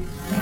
Yeah.